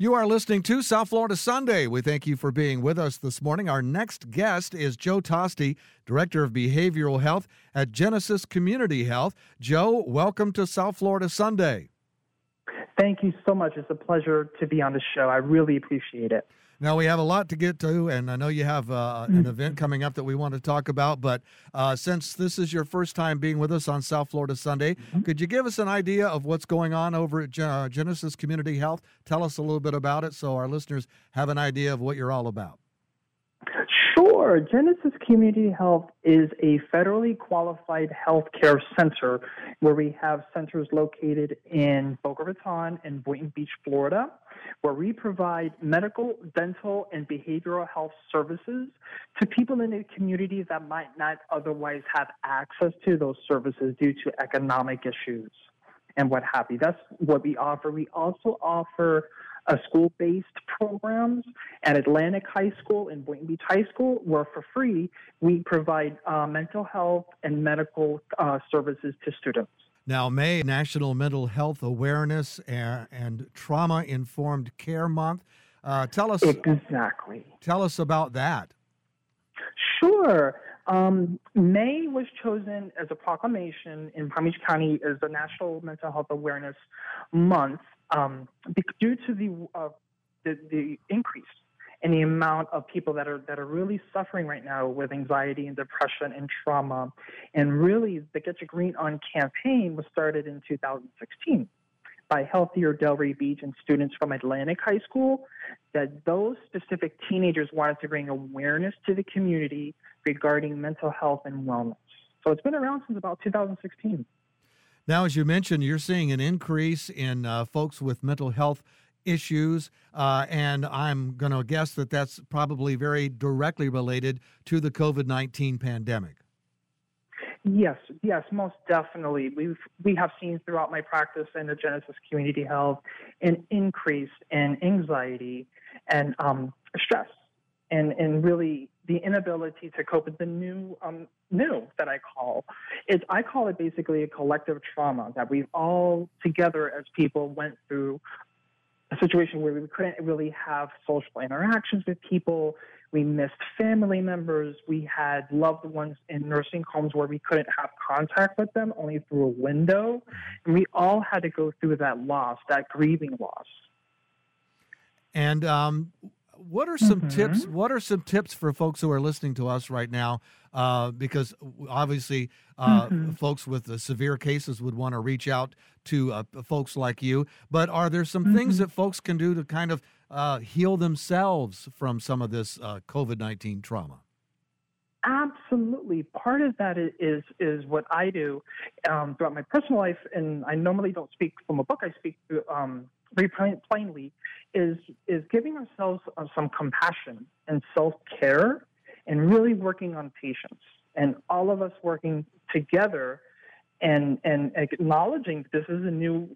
You are listening to South Florida Sunday. We thank you for being with us this morning. Our next guest is Joe Tosti, Director of Behavioral Health at Genesis Community Health. Joe, welcome to South Florida Sunday. Thank you so much. It's a pleasure to be on the show. I really appreciate it. Now, we have a lot to get to, and I know you have uh, an mm-hmm. event coming up that we want to talk about. But uh, since this is your first time being with us on South Florida Sunday, mm-hmm. could you give us an idea of what's going on over at uh, Genesis Community Health? Tell us a little bit about it so our listeners have an idea of what you're all about. Sure. Genesis Community Health is a federally qualified healthcare center where we have centers located in Boca Raton and Boynton Beach, Florida, where we provide medical, dental, and behavioral health services to people in the community that might not otherwise have access to those services due to economic issues and what have you. That's what we offer. We also offer uh, school-based programs at Atlantic High School and Boynton Beach High School, where for free we provide uh, mental health and medical uh, services to students. Now, May National Mental Health Awareness and, and Trauma Informed Care Month. Uh, tell us exactly. Tell us about that. Sure. Um, May was chosen as a proclamation in Palm Beach County as the National Mental Health Awareness Month um, due to the, uh, the, the increase in the amount of people that are that are really suffering right now with anxiety and depression and trauma. And really, the Get Your Green On campaign was started in 2016 by Healthier Delray Beach and students from Atlantic High School. That those specific teenagers wanted to bring awareness to the community regarding mental health and wellness. So it's been around since about 2016. Now, as you mentioned, you're seeing an increase in uh, folks with mental health issues, uh, and I'm going to guess that that's probably very directly related to the COVID 19 pandemic. Yes, yes, most definitely. We've we have seen throughout my practice in the Genesis Community Health an increase in anxiety and um, stress, and and really the inability to cope with the new um, new that I call is I call it basically a collective trauma that we've all together as people went through a situation where we couldn't really have social interactions with people. We missed family members. We had loved ones in nursing homes where we couldn't have contact with them only through a window. And we all had to go through that loss, that grieving loss. And um, what are some mm-hmm. tips? What are some tips for folks who are listening to us right now? Uh, because obviously, uh, mm-hmm. folks with uh, severe cases would want to reach out to uh, folks like you. But are there some mm-hmm. things that folks can do to kind of uh, heal themselves from some of this uh, COVID nineteen trauma? Absolutely. Part of that is is what I do um, throughout my personal life, and I normally don't speak from a book. I speak um, very plainly is is giving ourselves uh, some compassion and self care, and really working on patience, and all of us working together, and and acknowledging that this is a new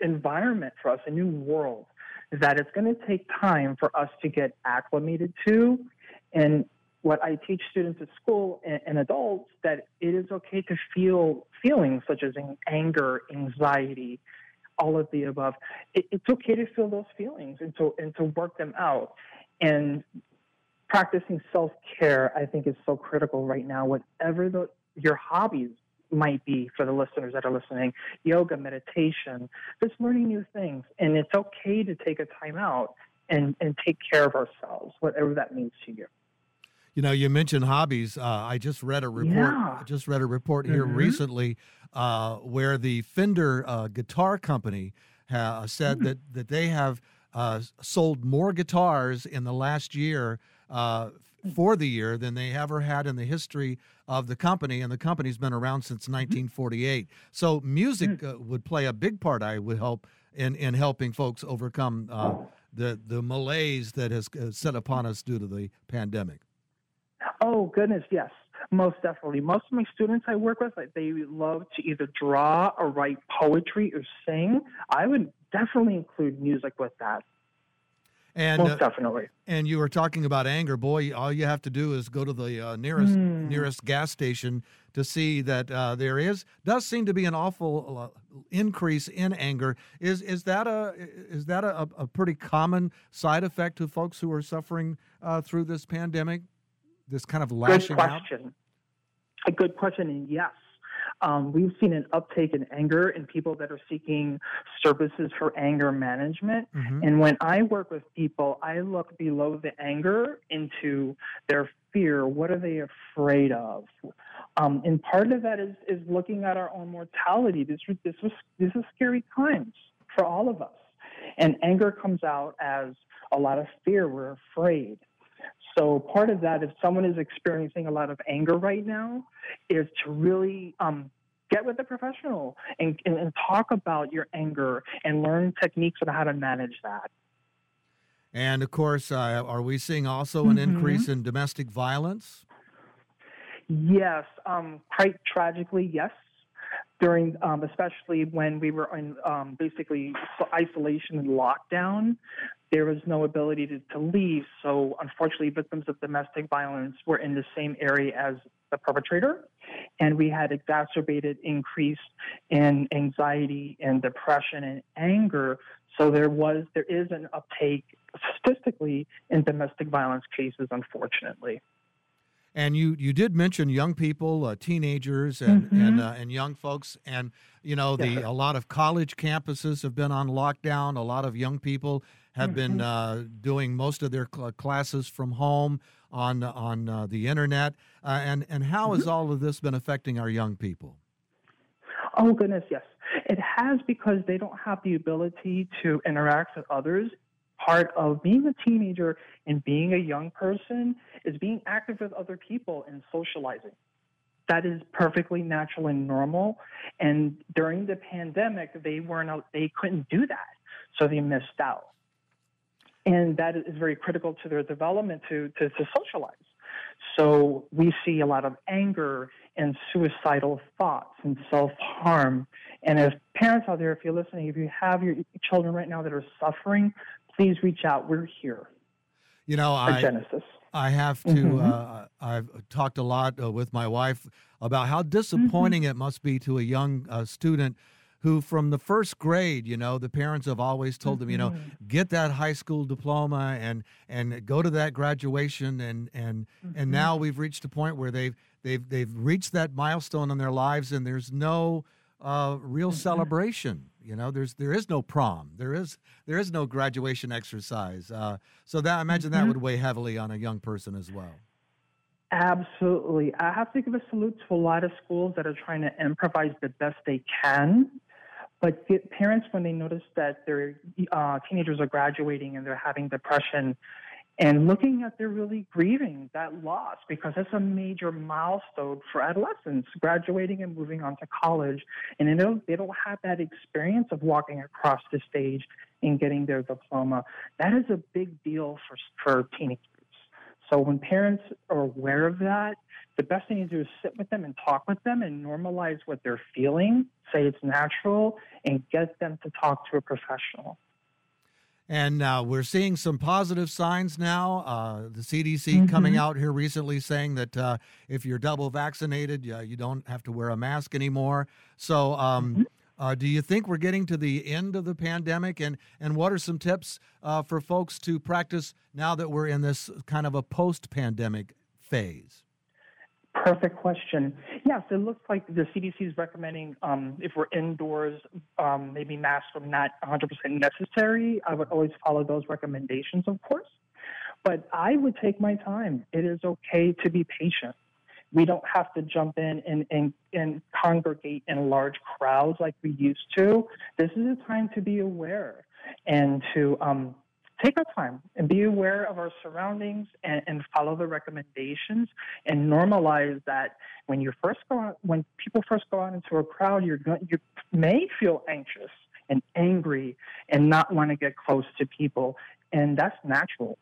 environment for us, a new world that it's going to take time for us to get acclimated to, and what I teach students at school and, and, adults that it is okay to feel feelings such as anger, anxiety, all of the above. It, it's okay to feel those feelings and to and to work them out. And practicing self care, I think, is so critical right now. Whatever the, your hobbies might be for the listeners that are listening, yoga, meditation, just learning new things. And it's okay to take a time out and, and take care of ourselves, whatever that means to you. You know, you mentioned hobbies. Uh, I just read a report. Yeah. I just read a report here mm-hmm. recently uh, where the Fender uh, guitar company ha- said mm-hmm. that that they have uh, sold more guitars in the last year uh, for the year than they ever had in the history of the company, and the company's been around since 1948. Mm-hmm. So music mm. uh, would play a big part, I would hope, in in helping folks overcome the the malaise that has set upon us due to the pandemic. Oh goodness, yes, most definitely. Most of my students I work with, they love to either draw or write poetry or sing. I would definitely include music with that. And Most uh, definitely. and you were talking about anger. Boy, all you have to do is go to the uh, nearest Mm. nearest gas station to see that uh, there is does seem to be an awful uh, increase in anger. Is is that a is that a, a pretty common side effect to folks who are suffering uh, through this pandemic? This kind of Good lashing out. question. A good question, and yes. Um, we've seen an uptake in anger in people that are seeking services for anger management. Mhm. And when I work with people, I look below the anger into their fear. What are they afraid of? Um, and part of that is, is looking at our own mortality. This, this, was, this is scary times for all of us. And anger comes out as a lot of fear. We're afraid. So part of that, if someone is experiencing a lot of anger right now, is to really um, get with a professional and, and, and talk about your anger and learn techniques on how to manage that. And of course, uh, are we seeing also an Mhm. increase in domestic violence? Yes, um, quite tragically, yes. During, um, especially when we were in um, basically isolation and lockdown, there was no ability to, to leave. So, unfortunately, victims of domestic violence were in the same area as the perpetrator, and we had exacerbated increase in anxiety and depression and anger. So there was, there is an uptake statistically in domestic violence cases, unfortunately. And you you did mention young people, uh, teenagers, and and Mhm. uh, and young folks, and you know the Yes, a lot of college campuses have been on lockdown. A lot of young people have been Mhm. uh, doing most of their cl- classes from home on on uh, the internet. Uh, and and how has all of this been affecting our young people? Oh, goodness, yes. It has because they don't have the ability to interact with others. Part of being a teenager and being a young person is being active with other people and socializing. That is perfectly natural and normal. And during the pandemic, they weren't, they couldn't do that. So they missed out. And that is very critical to their development to, to, to socialize. So we see a lot of anger and suicidal thoughts and self harm. And as parents out there, if you're listening, if you have your children right now that are suffering, please reach out. We're here You know, I Genesis. I have to. Mhm. Uh, I've talked a lot uh, with my wife about how disappointing it must be to a young uh, student who, from the first grade, you know, the parents have always told them, you know, Mhm. get that high school diploma and and go to that graduation, and and and Mhm. now we've reached a point where they've they've they've reached that milestone in their lives, and there's no uh, real Mhm. celebration. You know, there's there is no prom, there is there is no graduation exercise. Uh, so that I imagine that Mhm. would weigh heavily on a young person as well. Absolutely. I have to give a salute to a lot of schools that are trying to improvise the best they can. But get parents, when they notice that their uh, teenagers are graduating and they're having depression, and looking at they're really grieving that loss because that's a major milestone for adolescents, graduating and moving on to college. And they don't, they don't have that experience of walking across the stage and getting their diploma. That is a big deal for, for teenagers. So when parents are aware of that, the best thing to do is sit with them and talk with them and normalize what they're feeling, say it's natural, and get them to talk to a professional. And uh, we're seeing some positive signs now. Uh, the CDC coming Mhm. out here recently saying that uh, if you're double vaccinated, uh, you don't have to wear a mask anymore. So, um, Mhm. uh, do you think we're getting to the end of the pandemic? And and what are some tips uh, for folks to practice now that we're in this kind of a post-pandemic phase? Perfect question. Yes, it looks like the CDC is recommending um, if we're indoors, um, maybe masks are not 100% necessary. I would always follow those recommendations, of course. But I would take my time. It is okay to be patient. We don't have to jump in and, and, and congregate in large crowds like we used to. This is a time to be aware and to um, take our time and be aware of our surroundings and, and follow the recommendations and normalize that when you first go out, when people first go out into a crowd, you're going, you may feel anxious and angry and not want to get close to people, and that's natural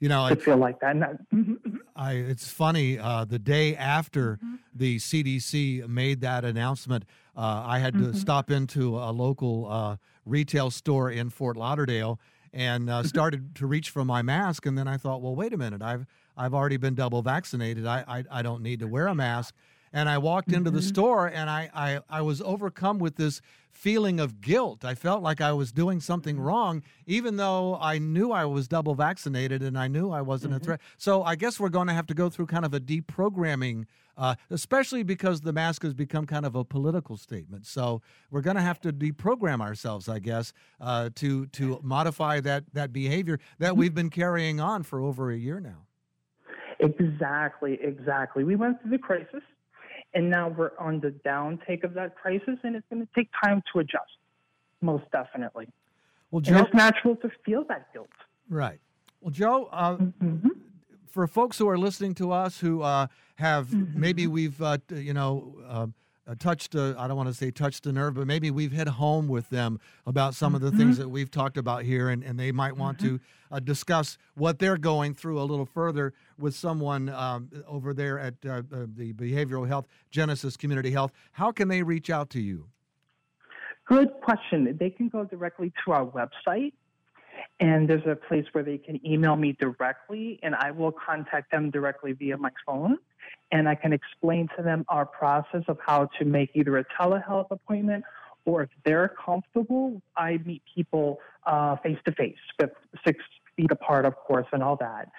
You know, to it, feel like that. And that- mm-hmm, I, it's funny. Uh, the day after Mhm. the CDC made that announcement, uh, I had to Mhm. stop into a local uh, retail store in Fort Lauderdale, and uh, started to reach for my mask. And then I thought, well, wait a minute, I've I've already been double vaccinated. I I, I don't need to wear a mask. And I walked into the Mhm. store and I, I I was overcome with this feeling of guilt. I felt like I was doing something wrong, even though I knew I was double vaccinated and I knew I wasn't a Mhm. threat. So I guess we're going to have to go through kind of a deprogramming, uh, especially because the mask has become kind of a political statement. So we're going to have to deprogram ourselves, I guess, uh, to to modify that that behavior that we've been carrying on for over a year now. Exactly, exactly. We went through the crisis, and now we're on the downtake of that crisis, and it's going to take time to adjust, most definitely. Well, And it's natural to feel that guilt. right. Well, Joe, uh, hmm for folks who are listening to us who uh, have maybe Mhm. we've uh, you know uh, touched a, I don't want to say touched a nerve, but maybe we've hit home with them about some of the things that we've talked about here, and, and they might want to uh, discuss what they're going through a little further with someone um, over there at uh, uh, the Behavioral Health Genesis Community Health. How can they reach out to you? Good question. They can go directly to our website, and there's a place where they can email me directly, and I will contact them directly via my phone. And I can explain to them our process of how to make either a telehealth appointment or if they're comfortable, I meet people face to face, six feet apart, of course, and all that.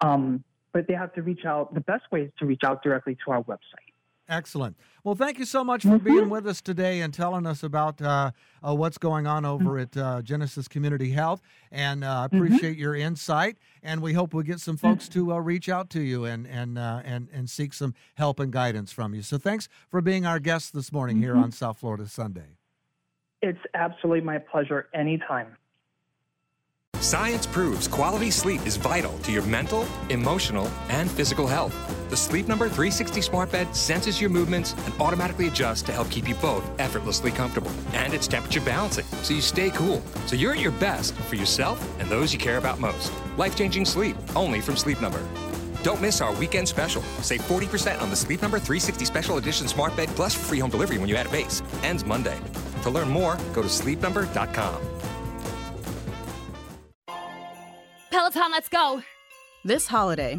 Um, but they have to reach out. The best way is to reach out directly to our website. Excellent. Well, thank you so much for Mhm. being with us today and telling us about uh, uh, what's going on over at uh, Genesis Community Health. And uh, I appreciate your insight. And we hope we get some folks to uh, reach out to you and and uh, and and seek some help and guidance from you. So thanks for being our guest this morning here Mhm. on South Florida Sunday. It's absolutely my pleasure anytime. Science proves quality sleep is vital to your mental, emotional, and physical health. The Sleep Number 360 smart bed senses your movements and automatically adjusts to help keep you both effortlessly comfortable. And it's temperature balancing, so you stay cool. So you're at your best for yourself and those you care about most. Life-changing sleep, only from Sleep Number. Don't miss our weekend special. Save 40% on the Sleep Number 360 Special Edition Smart Bed plus free home delivery when you add a base. Ends Monday. To learn more, go to sleepnumber.com. Peloton, let's go. This holiday,